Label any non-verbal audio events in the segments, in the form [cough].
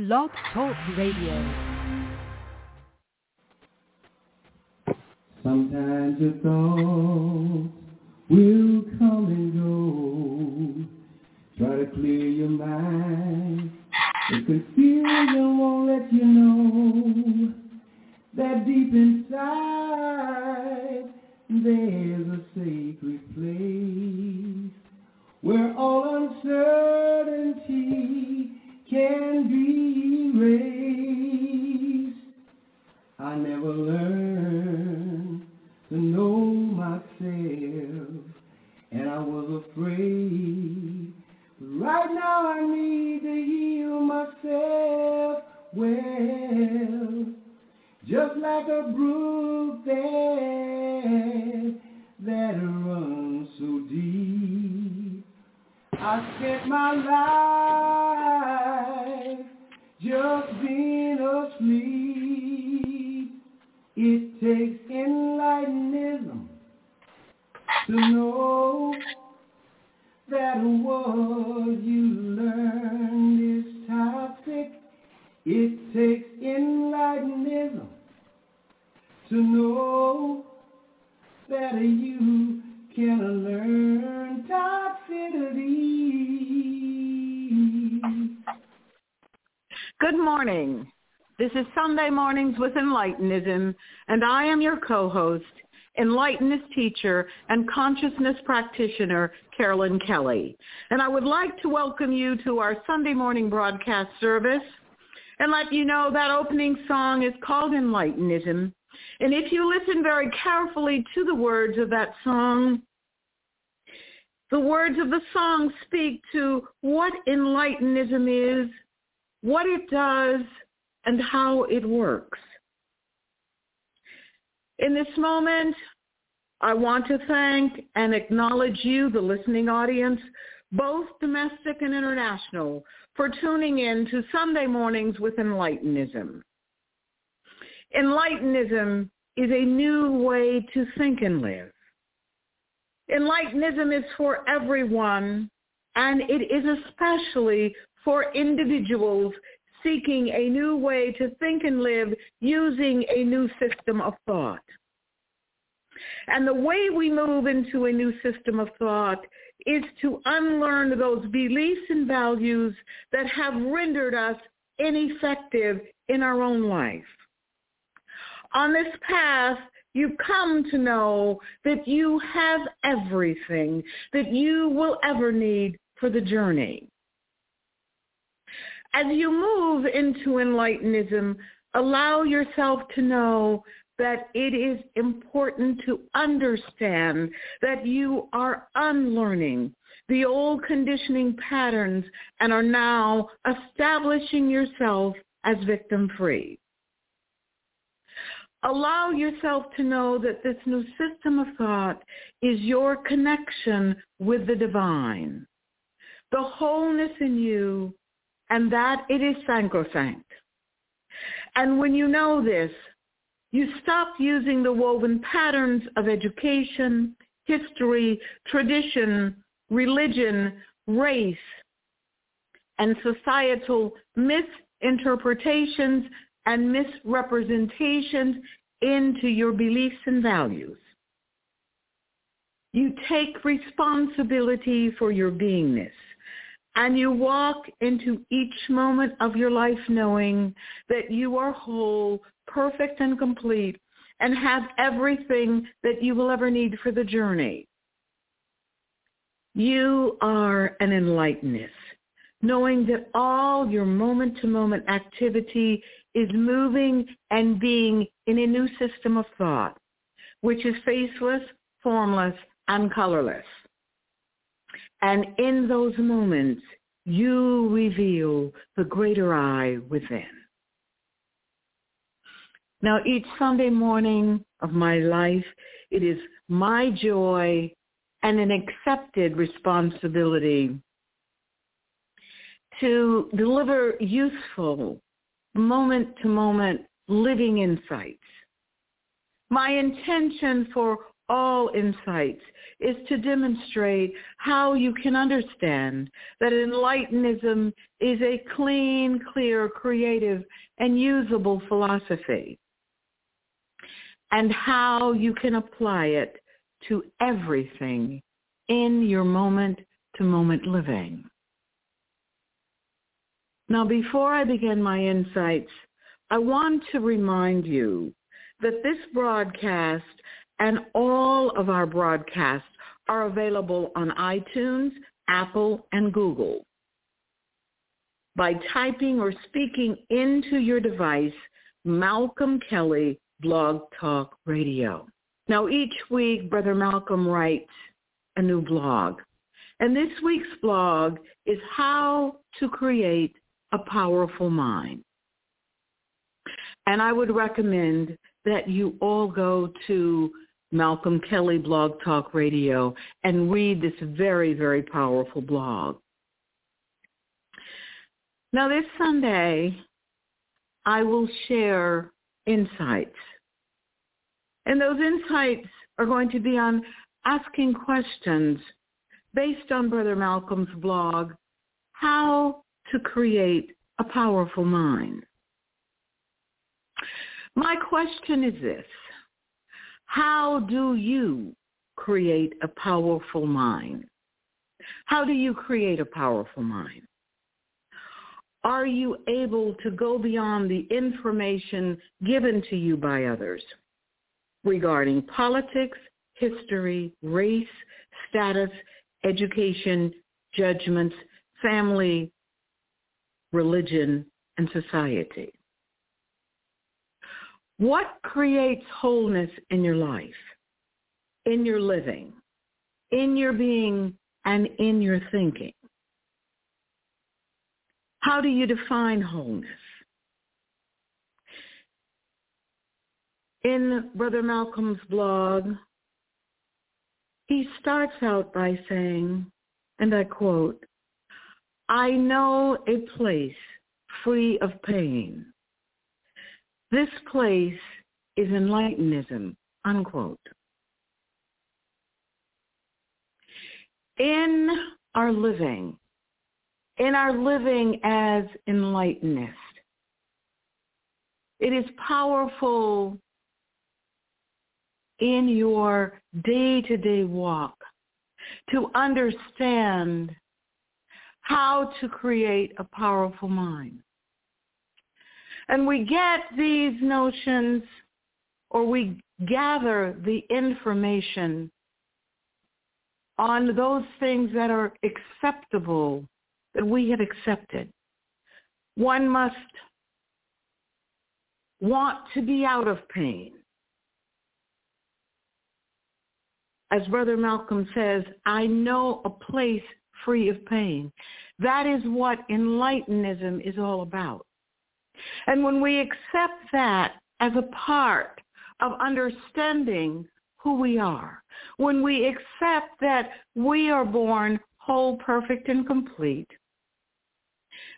Blog Talk Radio. Sometimes your thoughts will come and go. Try to clear your mind. The confusion won't let you know that deep inside there's a sacred place where all uncertainty can be I never learned to know myself, and I was afraid. But right now I need to heal myself well, just like a brook that, that runs so deep. I spent my life just being asleep. It takes enlightenism to know that what you learn is toxic. It takes enlightenism to know that you can learn toxicity. Good morning. This is Sunday Mornings with Enlightenism, and I am your co-host, Enlightenist teacher and consciousness practitioner, Carolyn Kelly. And I would like to welcome you to our Sunday morning broadcast service and let you know that opening song is called Enlightenism. And if you listen very carefully to the words of that song, the words of the song speak to what enlightenism is, what it does, and how it works. In this moment, I want to thank and acknowledge you, the listening audience, both domestic and international, for tuning in to Sunday Mornings with Enlightenism. Enlightenism is a new way to think and live. Enlightenism is for everyone, and it is especially for individuals seeking a new way to think and live using a new system of thought. And the way we move into a new system of thought is to unlearn those beliefs and values that have rendered us ineffective in our own life. On this path, you come to know that you have everything that you will ever need for the journey. As you move into Enlightenism, allow yourself to know that it is important to understand that you are unlearning the old conditioning patterns and are now establishing yourself as victim-free. Allow yourself to know that this new system of thought is your connection with the divine, the wholeness in you, and that it is sacrosanct. And when you know this, you stop using the woven patterns of education, history, tradition, religion, race, and societal misinterpretations and misrepresentations into your beliefs and values. You take responsibility for your beingness and you walk into each moment of your life knowing that you are whole, perfect and complete and have everything that you will ever need for the journey. You are an enlightened, knowing that all your moment-to-moment activity is moving and being in a new system of thought, which is faceless, formless, and colorless. And in those moments, you reveal the greater I within. Now, each Sunday morning of my life, it is my joy and an accepted responsibility to deliver useful, moment-to-moment living insights. My intention for all insights is to demonstrate how you can understand that Enlightenism is a clean, clear, creative, and usable philosophy and how you can apply it to everything in your moment-to-moment living. Now, before I begin my insights, I want to remind you that this broadcast and all of our broadcasts are available on iTunes, Apple, and Google. By typing or speaking into your device, Malcolm Kelly Blog Talk Radio. Now each week, Brother Malcolm writes a new blog. And this week's blog is how to create a powerful mind. And I would recommend that you all go to Malcolm Kelly Blog Talk Radio and read this very, very powerful blog. Now this Sunday, I will share insights. And those insights are going to be on asking questions based on Brother Malcolm's blog, How to Create a Powerful Mind. My question is this. How do you create a powerful mind? How do you create a powerful mind? Are you able to go beyond the information given to you by others regarding politics, history, race, status, education, judgments, family, religion, and society? What creates wholeness in your life, in your living, in your being, and in your thinking? How do you define wholeness? In Brother Malcolm's blog, he starts out by saying, and I quote, I know a place free of pain. This place is Enlightenism, unquote. In our living, in our living as enlightened. It is powerful in your day-to-day walk to understand how to create a powerful mind. And we get these notions or we gather the information on those things that are acceptable that we have accepted. One must want to be out of pain. As Brother Malcolm says, I know a place free of pain. That is what Enlightenism is all about. And when we accept that as a part of understanding who we are, when we accept that we are born whole, perfect, and complete,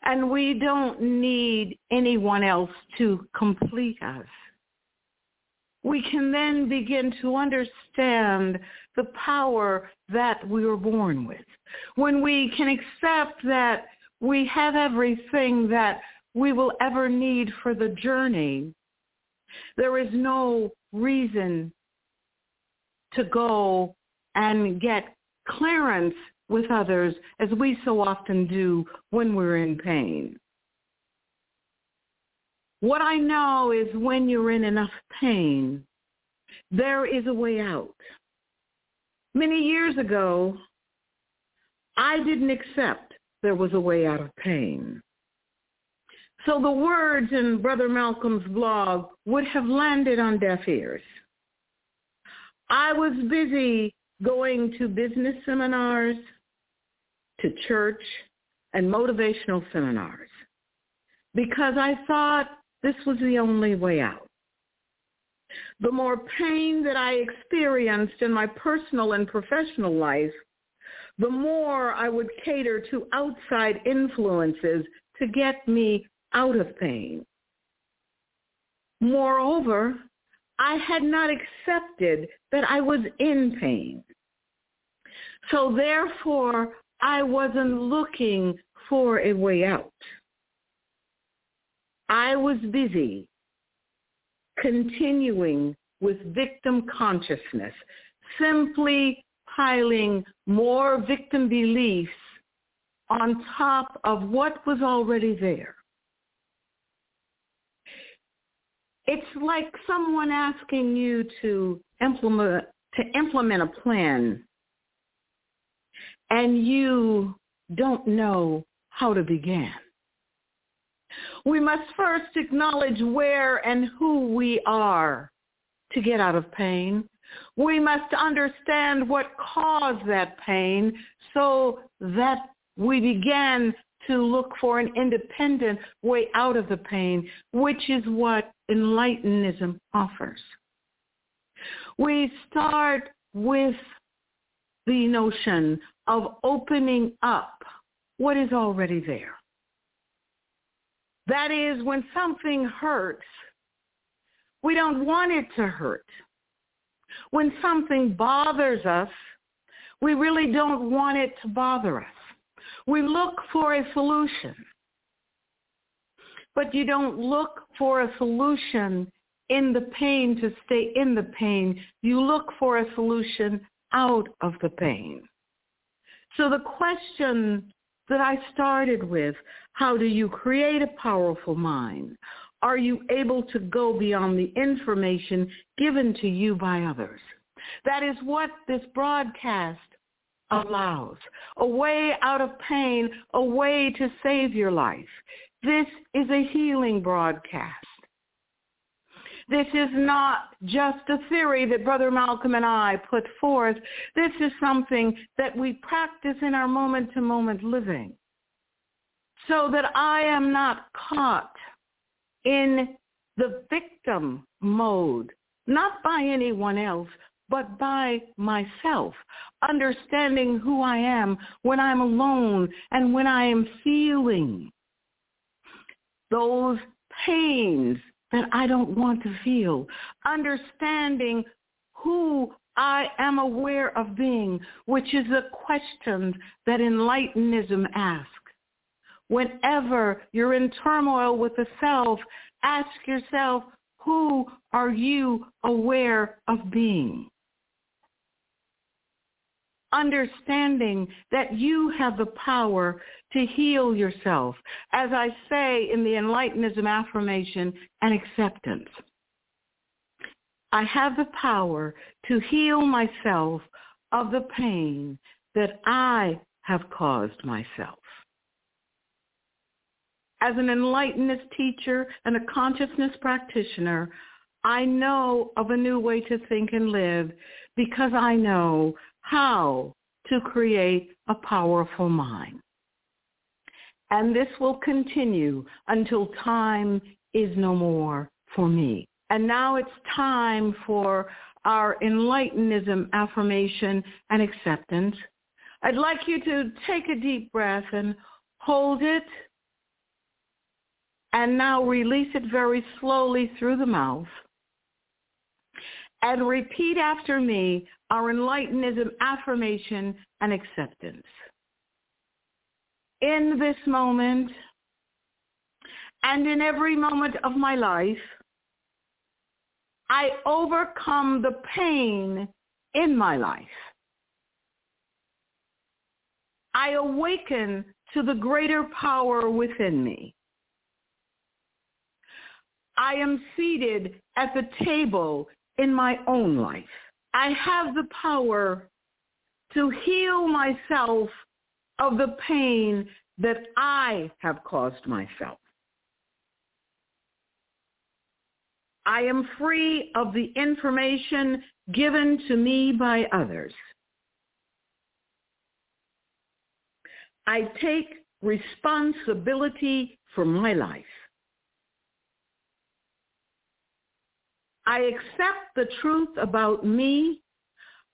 and we don't need anyone else to complete us. We can then begin to understand the power that we were born with. When we can accept that we have everything that we will ever need for the journey, there is no reason to go and get clearance with others as we so often do when we're in pain. What I know is when you're in enough pain, there is a way out. Many years ago, I didn't accept there was a way out of pain. So the words in Brother Malcolm's blog would have landed on deaf ears. I was busy going to business seminars, to church and motivational seminars because I thought this was the only way out. The more pain that I experienced in my personal and professional life, the more I would cater to outside influences to get me out of pain. Moreover, I had not accepted that I was in pain. So therefore, I wasn't looking for a way out. I was busy continuing with victim consciousness, simply piling more victim beliefs on top of what was already there. It's like someone asking you to implement to implement a plan and you don't know how to begin. We must first acknowledge where and who we are to get out of pain. We must understand what caused that pain so that we begin to look for an independent way out of the pain, which is what Enlightenism offers. We start with the notion of opening up what is already there. That is, when something hurts, we don't want it to hurt. When something bothers us, we really don't want it to bother us. We look for a solution. But you don't look for a solution in the pain to stay in the pain. You look for a solution out of the pain. So the question that I started with, how do you create a powerful mind? Are you able to go beyond the information given to you by others? That is what this broadcast allows. A way out of pain, a way to save your life. This is a healing broadcast. This is not just a theory that Brother Malcolm and I put forth. This is something that we practice in our moment-to-moment living so that I am not caught in the victim mode, not by anyone else, but by myself, understanding who I am when I'm alone and when I am feeling those pains that I don't want to feel, understanding who I am aware of being, which is a question that Enlightenism asks. Whenever you're in turmoil with the self, ask yourself, who are you aware of being? Understanding that you have the power to heal yourself, as I say in the Enlightenism affirmation and acceptance. I have the power to heal myself of the pain that I have caused myself. As an enlightenist teacher and a consciousness practitioner, I know of a new way to think and live because I know how to create a powerful mind. And this will continue until time is no more for me. And now it's time for our Enlightenism affirmation and acceptance. I'd like you to take a deep breath and hold it and now release it very slowly through the mouth and repeat after me our Enlightenism affirmation and acceptance. In this moment and in every moment of my life, I overcome the pain in my life. I awaken to the greater power within me. I am seated at the table in my own life. I have the power to heal myself of the pain that I have caused myself. I am free of the information given to me by others. I take responsibility for my life. I accept the truth about me.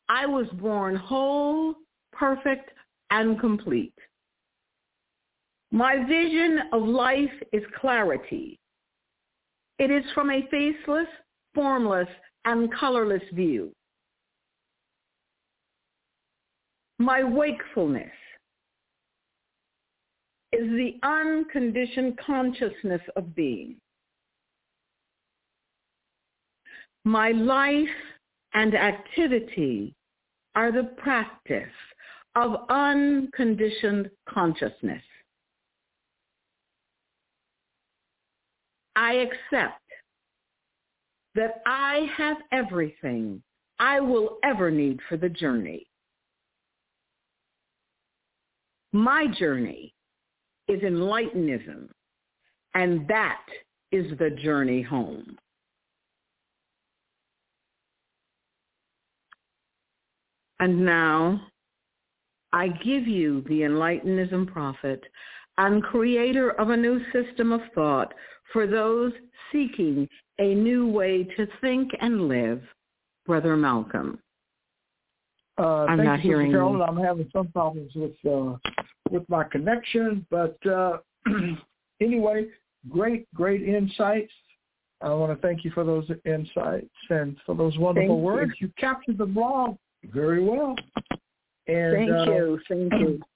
I was born whole, perfect, and complete. My vision of life is clarity. It is from a faceless, formless, and colorless view. My wakefulness is the unconditioned consciousness of being. My life and activity are the practice of unconditioned consciousness. I accept that I have everything I will ever need for the journey. My journey is enlightenism, and that is the journey home. And now I give you the Enlightenism prophet and creator of a new system of thought for those seeking a new way to think and live, Brother Malcolm. Uh, I'm not you, hearing Carolyn. you. I'm having some problems with uh, with my connection, but uh, [clears throat] anyway, great, great insights. I want to thank you for those insights and for those wonderful Thank you. words. You. captured the blog very well. And, Thank uh, you. Thank you. [clears throat]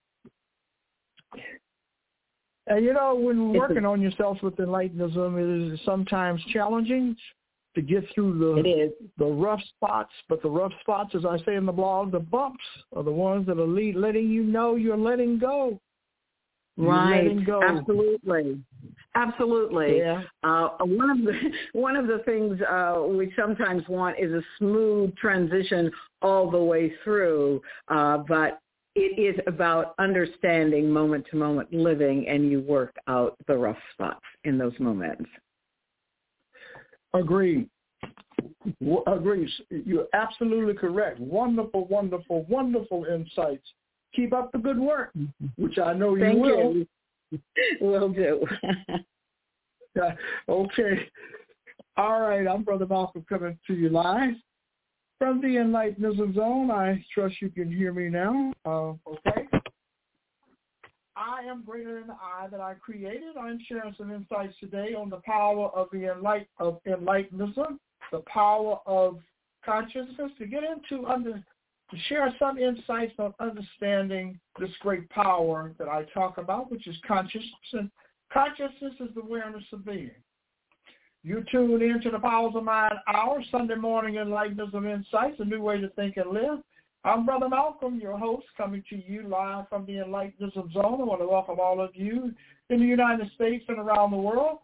And you know, when working on yourself with Enlightenism, it is sometimes challenging to get through the the rough spots, but the rough spots, as I say in the blog, the bumps are the ones that are lead, letting you know you're letting go. You're Right. go. Absolutely. Absolutely. Yeah. Uh, one of the [laughs] one of the things uh, we sometimes want is a smooth transition all the way through, uh, but it is about understanding moment to moment living, and you work out the rough spots in those moments. Agree. W- Agree. You're absolutely correct. Wonderful, wonderful, wonderful insights. Keep up the good work, which I know you Thank will. you. Will [laughs] do. [laughs] Okay. All right. I'm Brother Malcolm coming to you live from the Enlightenism Zone. I trust you can hear me now. Uh, okay. I am greater than the I that I created. I'm sharing some insights today on the power of the enlight of enlightenism, the power of consciousness. To get into under share some insights on understanding this great power that I talk about, which is consciousness. And consciousness is the awareness of being. You tune in to the Powers of Mind Hour, Sunday morning Enlightenism Insights, a new way to think and live. I'm Brother Malcolm, your host, coming to you live from the Enlightenism Zone. I want to welcome all of you in the United States and around the world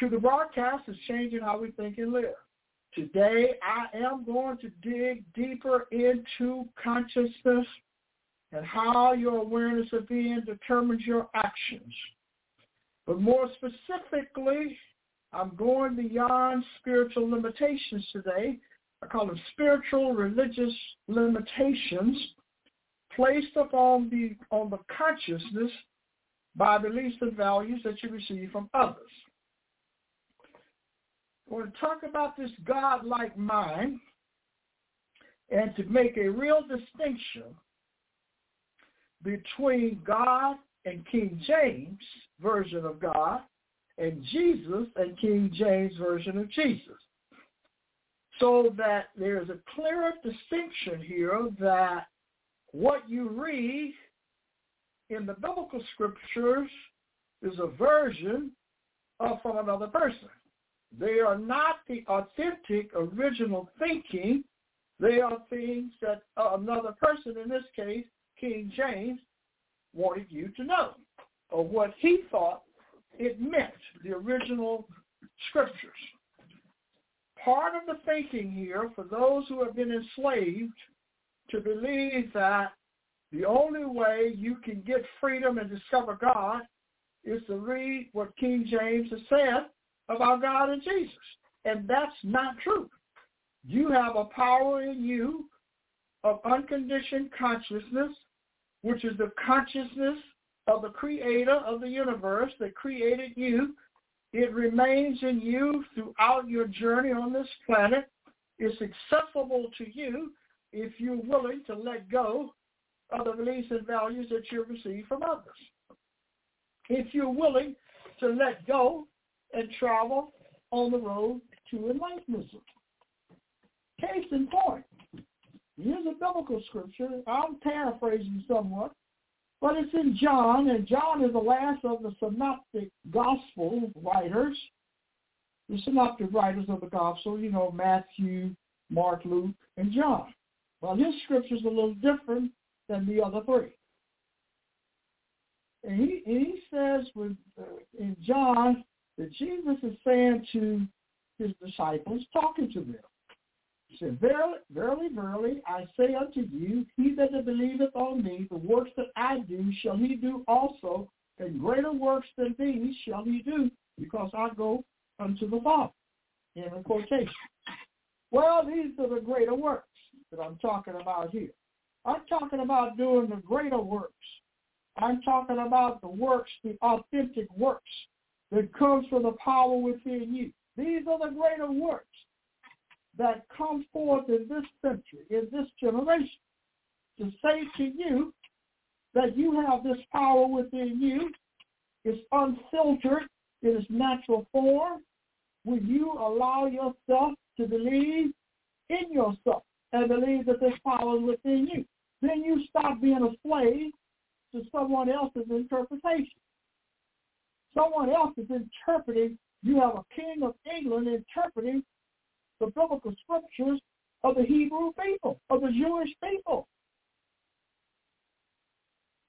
to the broadcast is changing how we think and live. Today, I am going to dig deeper into consciousness and how your awareness of being determines your actions. But more specifically, I'm going beyond spiritual limitations today. I call them spiritual religious limitations placed upon the on the consciousness by beliefs and values that you receive from others. Want to talk about this God-like mind and to make a real distinction between God and King James version of God and Jesus and King James version of Jesus. So that there's a clearer distinction here that what you read in the biblical scriptures is a version of from another person. They are not the authentic original thinking. They are things that uh, another person, in this case, King James, wanted you to know, or what he thought it meant, the original scriptures. Part of the thinking here for those who have been enslaved to believe that the only way you can get freedom and discover God is to read what King James has said about God and Jesus. And that's not true. You have a power in you of unconditioned consciousness, which is the consciousness of the creator of the universe that created you. It remains in you throughout your journey on this planet. It's accessible to you if you're willing to let go of the beliefs and values that you receive from others. If you're willing to let go and travel on the road to enlightenment. Case in point, here's a biblical scripture. I'm paraphrasing somewhat, but it's in John, and John is the last of the synoptic gospel writers. The synoptic writers of the gospel, you know, Matthew, Mark, Luke, and John. Well, his scripture is a little different than the other three. And he, and he says with, uh, in John that Jesus is saying to his disciples, talking to them, he said, verily, verily, verily, I say unto you, he that believeth on me, the works that I do shall he do also, and greater works than these shall he do, because I go unto the Father. In a quotation. Well, these are the greater works that I'm talking about here. I'm talking about doing the greater works. I'm talking about the works, the authentic works that comes from the power within you. These are the greater works that come forth in this century, in this generation, to say to you that you have this power within you. It's unfiltered in its natural form. When you allow yourself to believe in yourself and believe that this power is within you, then you stop being a slave to someone else's interpretation. Someone else is interpreting. You have a king of England interpreting the biblical scriptures of the Hebrew people, of the Jewish people.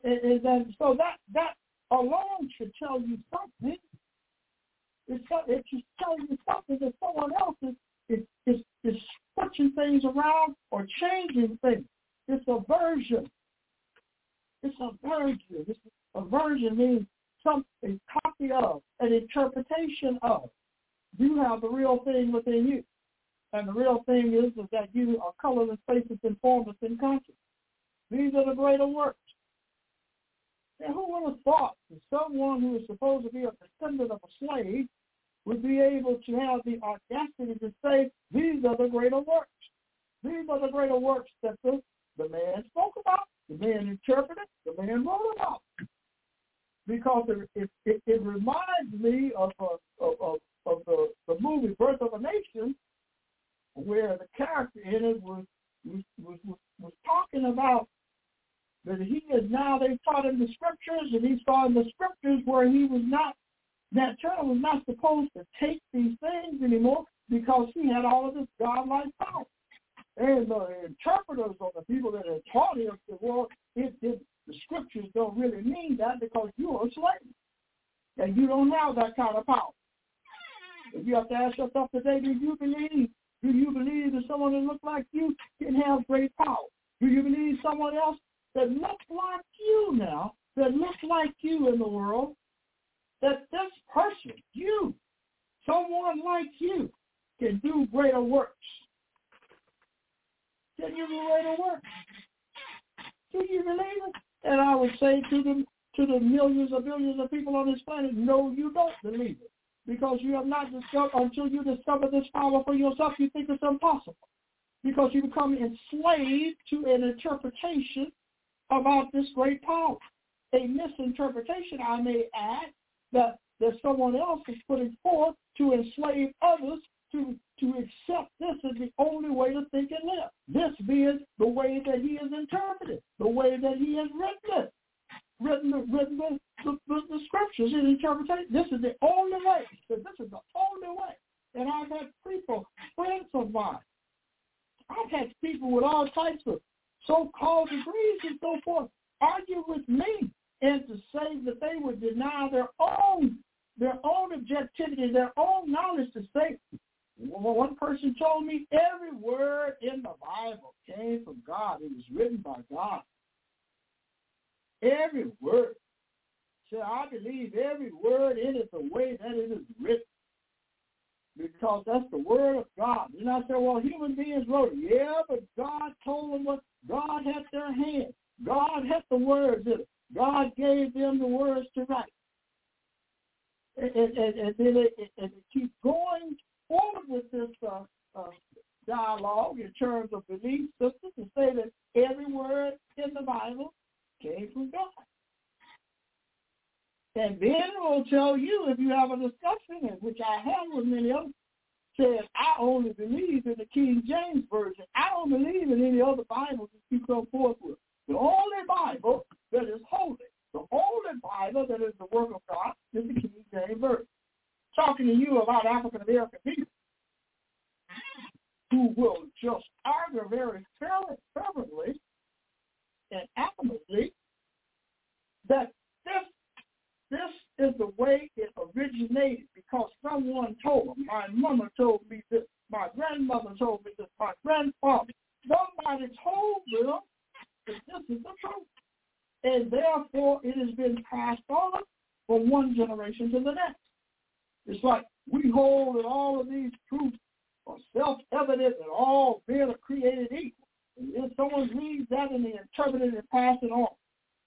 And, and then, so that that alone should tell you something. It's, it should tell you something that someone else is, is, is, is switching things around or changing things. It's a version. It's a version. It's a version means something, copy of, an interpretation of. You have the real thing within you. And the real thing is, is that you are colorless, faceless, and formless in conscience. These are the greater works. And who would have thought that someone who is supposed to be a descendant of a slave would be able to have the audacity to say, these are the greater works. These are the greater works that the, the man spoke about, the man interpreted, the man wrote about. Because it, it, it reminds me of, of, of, of the, the movie Birth of a Nation, where the character in it was was, was, was talking about that he is now they taught him the scriptures and he saw in the scriptures where he was not that child was not supposed to take these things anymore because he had all of this godlike power. And the interpreters or the people that had taught him said, well, it, it, the scriptures don't really mean that because you're a slave. And you don't have that kind of power. If you have to ask yourself today, do you believe do you believe that someone that looks like you can have great power? Do you believe someone else that looks like you now, that looks like you in the world, that this person, you, someone like you, can do greater works? Can you do greater works? Do you believe it? And I would say to them, to the millions and billions of people on this planet, no, you don't believe it because you have not discovered until you discover this power for yourself. You think it's impossible because you become enslaved to an interpretation about this great power, a misinterpretation, I may add, that that someone else is putting forth to enslave others to to accept this as the only way to think and live. This being the way that he has interpreted, the way that he has written it written, written the, the, the, the scriptures and interpretation. This is the only way. This is the only way. And I've had people, friends of mine, I've had people with all types of so-called degrees and so forth argue with me and to say that they would deny their own their own objectivity, their own knowledge to say, one person told me every word in the Bible came from God. It was written by God. Every word. So I believe every word in it the way that it is written. Because that's the word of God. And I said, well, human beings wrote it. Yeah, but God told them what God had their hand. God had the words in it. God gave them the words to write. And, and, and then it, and it keeps going forward with this uh, uh, dialogue in terms of belief systems to say that every word in the Bible came from God. And then we'll tell you if you have a discussion, and which I have with many of them, said, I only believe in the King James Version. I don't believe in any other Bible that you come forth with. The only Bible that is holy, the only Bible that is the work of God is the King James Version. Talking to you about African American people who will just argue very fervently and adamantly that this this is the way it originated because someone told them. My mother told me this. My grandmother told me this. My grandfather. Somebody told them that this is the truth. And therefore it has been passed on from one generation to the next. It's like we hold that all of these truths are self-evident that all men are created equal. And if someone reads that and they interpret it and pass it on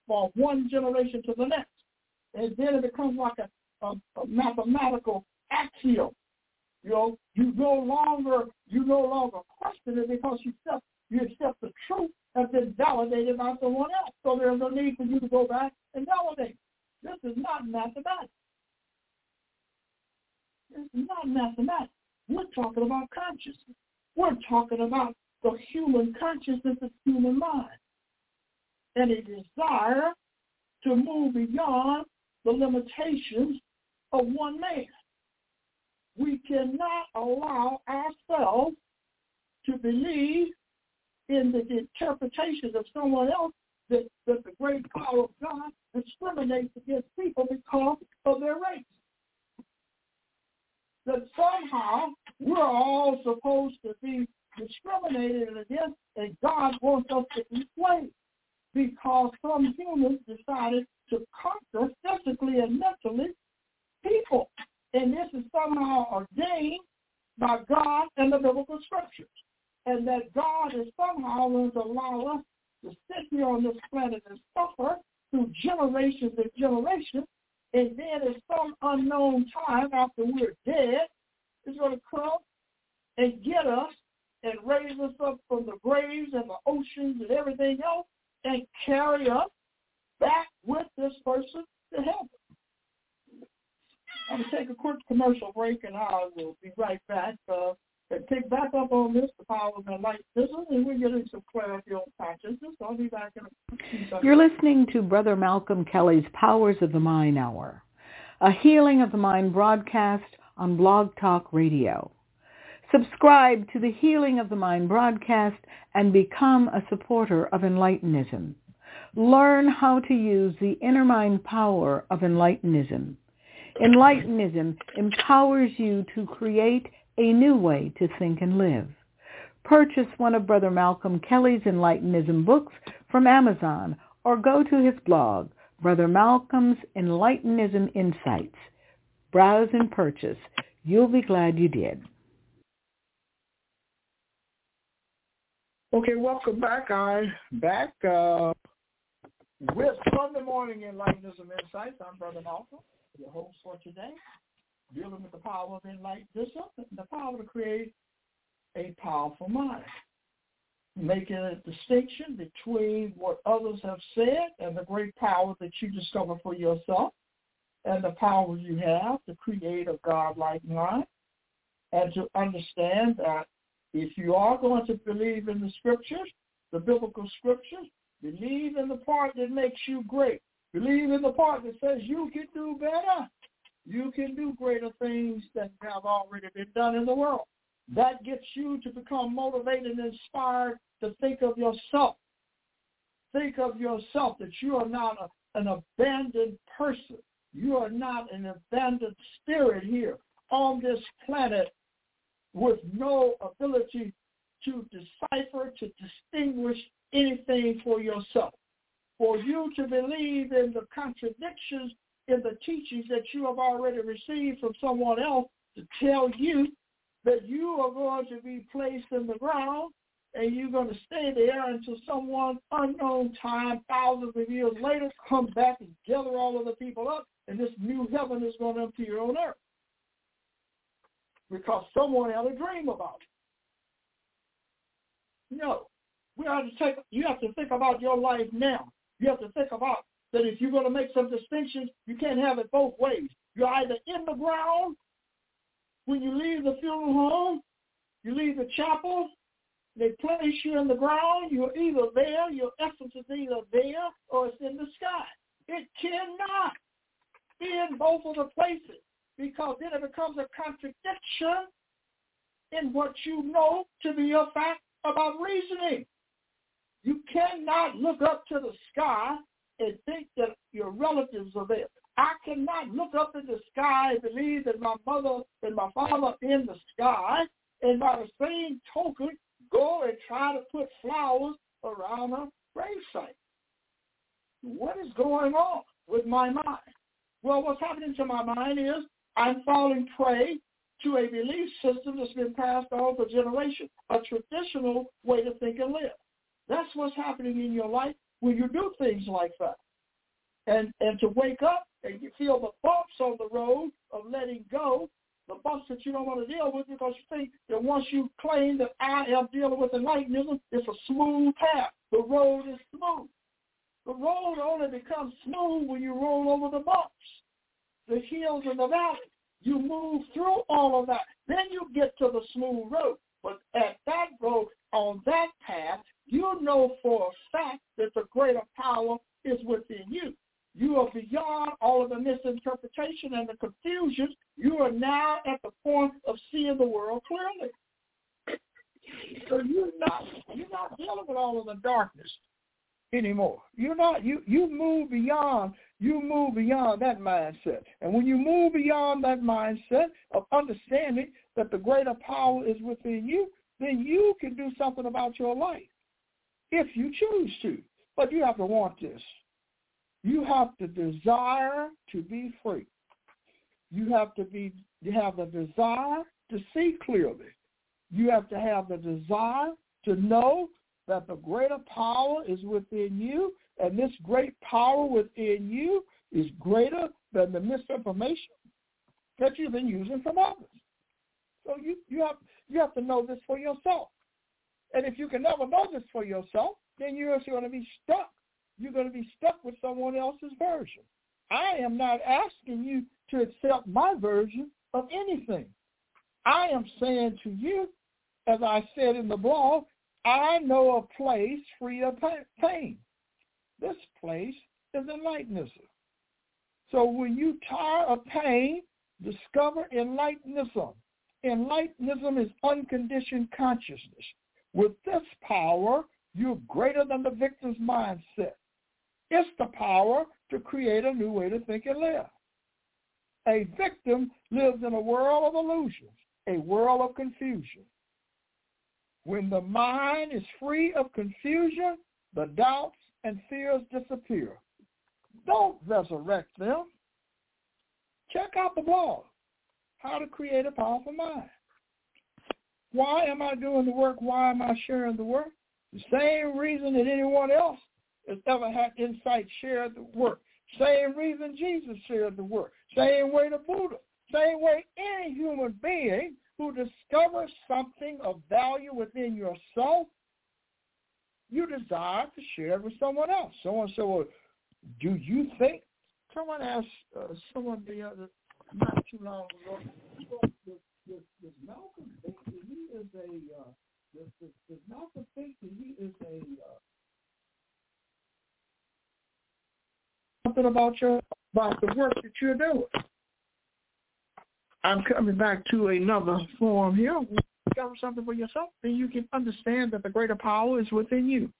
from one generation to the next, and then it becomes like a, a, a mathematical axiom. You know, you no longer you no longer question it because you accept you accept the truth has been validated by someone else. So there's no need for you to go back and validate. This is not mathematics. Is not mathematics. We're talking about consciousness. We're talking about the human consciousness of human mind and a desire to move beyond the limitations of one man. We cannot allow ourselves to believe in the interpretation of someone else that, that the great power of God discriminates against people because of their race. That somehow we're all supposed to be discriminated against and God wants us to be slaves because some humans decided to conquer physically and mentally people. And this is somehow ordained by God and the biblical scriptures. And that God is somehow going to allow us to sit here on this planet and suffer through generations and generations. And then at some unknown time after we're dead, is going to come and get us and raise us up from the graves and the oceans and everything else and carry us back with this person to heaven. I'm going to take a quick commercial break and I will be right back uh, and pick back up on this, the power of the business, and we're getting some clarity on consciousness. I'll be back in a. You're listening to Brother Malcolm Kelly's Powers of the Mind Hour, a healing of the mind broadcast on Blog Talk Radio. Subscribe to the Healing of the Mind broadcast and become a supporter of Enlightenism. Learn how to use the inner mind power of Enlightenism. Enlightenism empowers you to create a new way to think and live. Purchase one of Brother Malcolm Kelly's Enlightenism books from Amazon or go to his blog, Brother Malcolm's Enlightenism Insights. Browse and purchase. You'll be glad you did. Okay, welcome back. I'm back uh, with Sunday Morning Enlightenism Insights. I'm Brother Malcolm, your host for today, dealing with the power of enlightenism, the power to create a powerful mind, making a distinction between what others have said and the great power that you discover for yourself, and the power you have to create a God-like mind, and to understand that if you are going to believe in the scriptures, the biblical scriptures, believe in the part that makes you great. Believe in the part that says you can do better. You can do greater things than have already been done in the world. That gets you to become motivated and inspired to think of yourself. Think of yourself that you are not a, an abandoned person. You are not an abandoned spirit here on this planet with no ability to decipher, to distinguish anything for yourself. For you to believe in the contradictions in the teachings that you have already received from someone else to tell you that you are going to be placed in the ground and you're going to stay there until someone unknown time, thousands of years later, comes back and gather all of the people up and this new heaven is going to appear on earth because someone had a dream about it. No. We have to take you have to think about your life now. You have to think about that if you're going to make some distinctions, you can't have it both ways. You're either in the ground when you leave the funeral home, you leave the chapel, they place you in the ground, you're either there, your essence is either there or it's in the sky. It cannot be in both of the places because then it becomes a contradiction in what you know to be a fact about reasoning. You cannot look up to the sky and think that your relatives are there. I cannot look up in the sky and believe that my mother and my father are in the sky, and by the same token, go and try to put flowers around a gravesite. What is going on with my mind? Well, what's happening to my mind is I'm falling prey to a belief system that's been passed on for generations, a traditional way to think and live. That's what's happening in your life when you do things like that. And and to wake up and you feel the bumps on the road of letting go, the bumps that you don't want to deal with because you think that once you claim that I am dealing with enlightenism, it's a smooth path. The road is smooth. The road only becomes smooth when you roll over the bumps, the hills and the valleys. You move through all of that. Then you get to the smooth road. But at that road, on that path, you know for a fact that the greater power is within you. You are beyond all of the misinterpretation and the confusion. You are now at the point of seeing the world clearly. So you're not you're not dealing with all of the darkness anymore. You're not you you move beyond you move beyond that mindset. And when you move beyond that mindset of understanding that the greater power is within you, then you can do something about your life if you choose to. But you have to want this. You have to desire to be free. You have to be you have the desire to see clearly. You have to have the desire to know that the greater power is within you, and this great power within you is greater than the misinformation that you've been using from others. So you, you have you have to know this for yourself. And if you can never know this for yourself, then you're going to be stuck you're going to be stuck with someone else's version. I am not asking you to accept my version of anything. I am saying to you, as I said in the blog, I know a place free of pain. This place is enlightenism. So when you tire of pain, discover enlightenism. Enlightenism is unconditioned consciousness. With this power, you're greater than the victim's mindset. It's the power to create a new way to think and live. A victim lives in a world of illusions, a world of confusion. When the mind is free of confusion, the doubts and fears disappear. Don't resurrect them. Check out the blog, How to Create a Powerful Mind. Why am I doing the work? Why am I sharing the work? The same reason that anyone else has ever had insight shared the work. Same reason Jesus shared the work. Same way the Buddha. Same way any human being who discovers something of value within yourself, you desire to share it with someone else. Someone said, well, do you think? Someone asked uh, someone the other, not too long ago, does, does, Malcolm think that he is a, uh, does, does, does Malcolm think that he is a uh, something about your about the work that you're doing. I'm coming back to another form here. Discover something for yourself, then you can understand that the greater power is within you.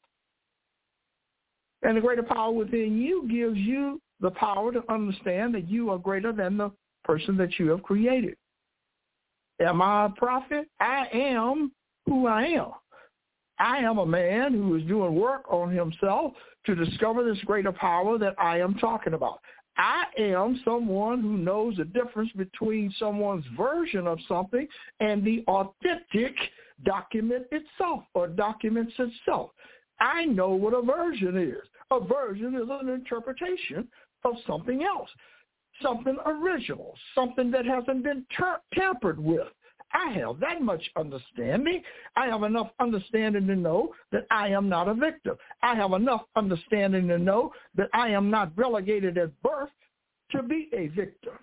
And the greater power within you gives you the power to understand that you are greater than the person that you have created. Am I a prophet? I am who I am. I am a man who is doing work on himself to discover this greater power that I am talking about. I am someone who knows the difference between someone's version of something and the authentic document itself or documents itself. I know what a version is. A version is an interpretation of something else, something original, something that hasn't been ter- tampered with. I have that much understanding. I have enough understanding to know that I am not a victim. I have enough understanding to know that I am not relegated at birth to be a victim.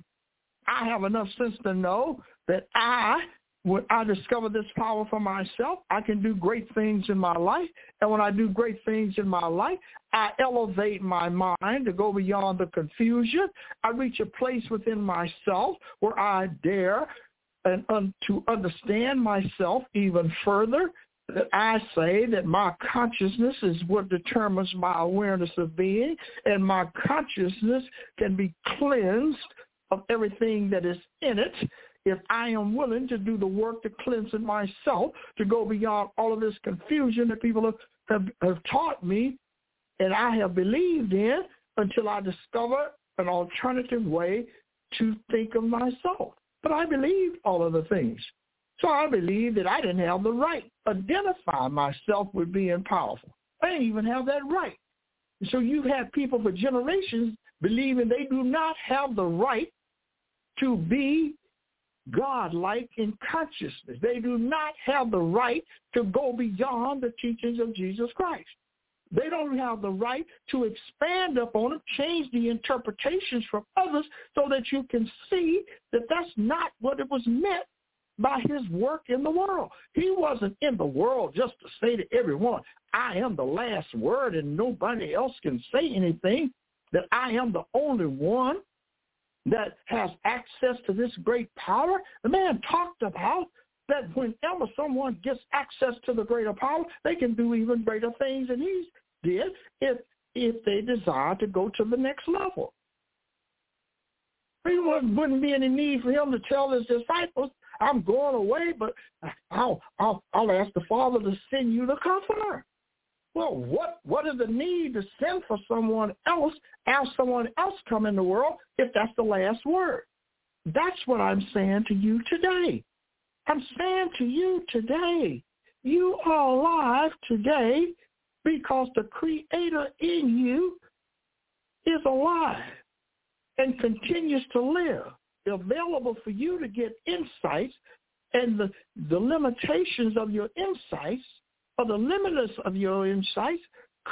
I have enough sense to know that I when I discover this power for myself, I can do great things in my life. And when I do great things in my life, I elevate my mind to go beyond the confusion. I reach a place within myself where I dare and un- to understand myself even further. That I say that my consciousness is what determines my awareness of being, and my consciousness can be cleansed of everything that is in it if I am willing to do the work to cleanse myself, to go beyond all of this confusion that people have, have, have taught me and I have believed in until I discover an alternative way to think of myself. But I believed all of the things. So I believed that I didn't have the right to identify myself with being powerful. I didn't even have that right. So you have had people for generations believing they do not have the right to be God-like in consciousness. They do not have the right to go beyond the teachings of Jesus Christ. They don't have the right to expand upon it, change the interpretations from others so that you can see that that's not what it was meant by his work in the world. He wasn't in the world just to say to everyone, I am the last word and nobody else can say anything, that I am the only one that has access to this great power. The man talked about that whenever someone gets access to the greater power, they can do even greater things than he did if if they desire to go to the next level. There wouldn't be any need for him to tell his disciples, I'm going away, but I'll, I'll, I'll ask the Father to send you the comforter. Well, what what is the need to send for someone else, have someone else come in the world if that's the last word? That's what I'm saying to you today. I'm saying to you today, you are alive today because the creator in you is alive and continues to live, available for you to get insights and the, the limitations of your insights or the limitless of your insights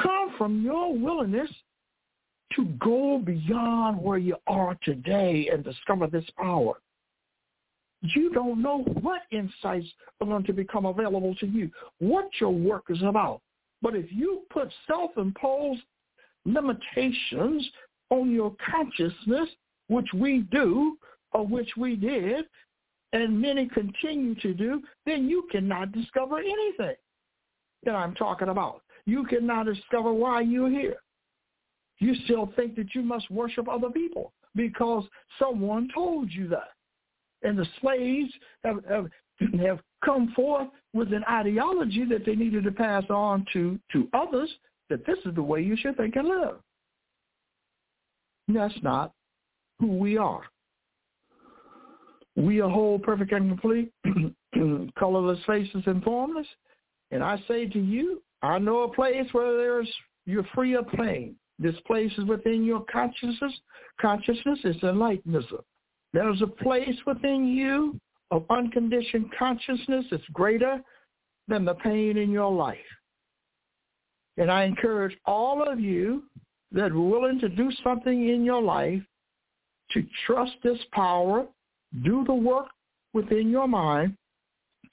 come from your willingness to go beyond where you are today and discover this power. You don't know what insights are going to become available to you, what your work is about. But if you put self-imposed limitations on your consciousness, which we do, or which we did, and many continue to do, then you cannot discover anything that I'm talking about. You cannot discover why you're here. You still think that you must worship other people because someone told you that. And the slaves have, have, [clears throat] have come forth with an ideology that they needed to pass on to, to others that this is the way you should think and live. That's not who we are. We are whole, perfect, and complete, [clears throat] colorless faces and formless, and I say to you, I know a place where there's you're free of pain. This place is within your consciousness. Consciousness is enlightenism. There's a place within you of unconditioned consciousness that's greater than the pain in your life. And I encourage all of you that are willing to do something in your life to trust this power, do the work within your mind,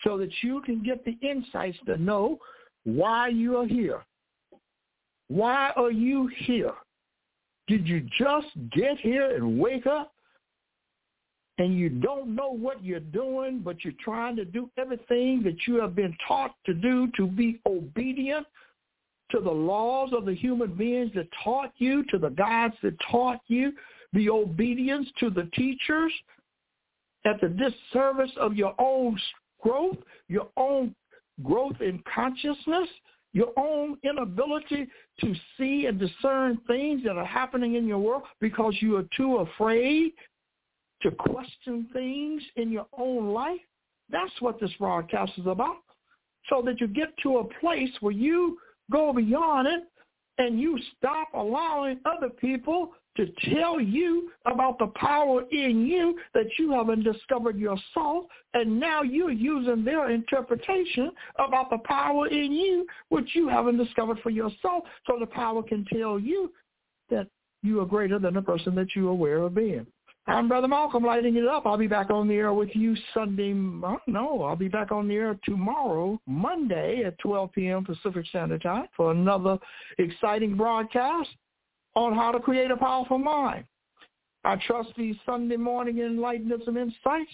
so that you can get the insights to know why you are here. Why are you here? Did you just get here and wake up and you don't know what you're doing, but you're trying to do everything that you have been taught to do to be obedient to the laws of the human beings that taught you, to the gods that taught you, the obedience to the teachers at the disservice of your own growth, your own growth in consciousness, your own inability to see and discern things that are happening in your world because you are too afraid to question things in your own life. That's what this broadcast is about. So that you get to a place where you go beyond it and you stop allowing other people to tell you about the power in you that you haven't discovered yourself, and now you're using their interpretation about the power in you, which you haven't discovered for yourself, so the power can tell you that you are greater than the person that you are aware of being. I'm Brother Malcolm lighting it up. I'll be back on the air with you Sunday. No, I'll be back on the air tomorrow, Monday at 12 p.m. Pacific Standard Time for another exciting broadcast on how to create a powerful mind. I trust these Sunday morning Enlightenism insights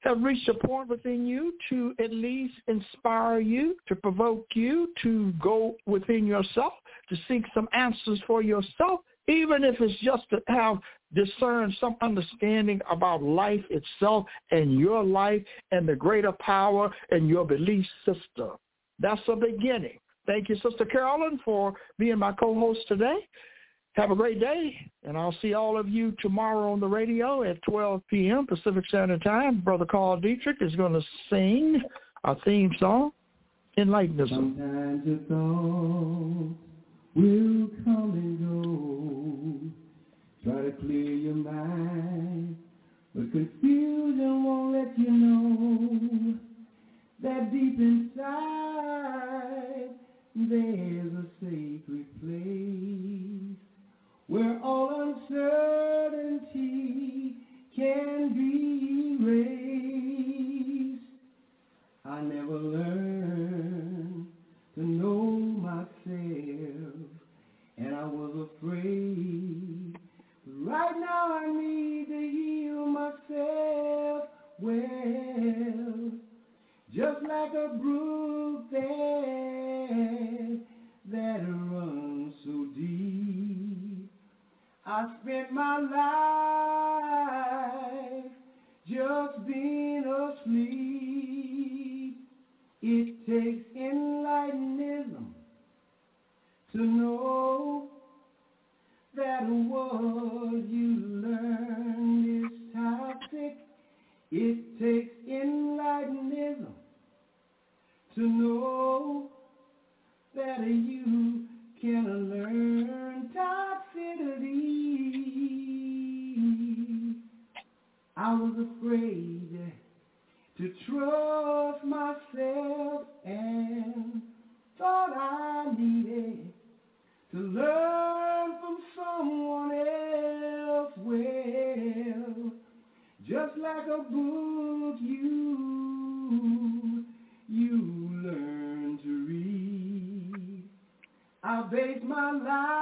have reached a point within you to at least inspire you, to provoke you to go within yourself, to seek some answers for yourself, even if it's just to have discern some understanding about life itself and your life and the greater power and your belief system. That's a beginning. Thank you, Sister Carolyn, for being my co-host today. Have a great day, and I'll see all of you tomorrow on the radio at 12 p.m. Pacific Standard Time. Brother Carl Dietrich is going to sing our theme song, Enlightenism. Sometimes your thoughts will come and go. Try to clear your mind, but confusion base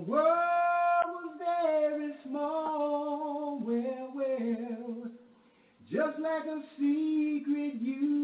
world was very small. Well, well, just like a secret you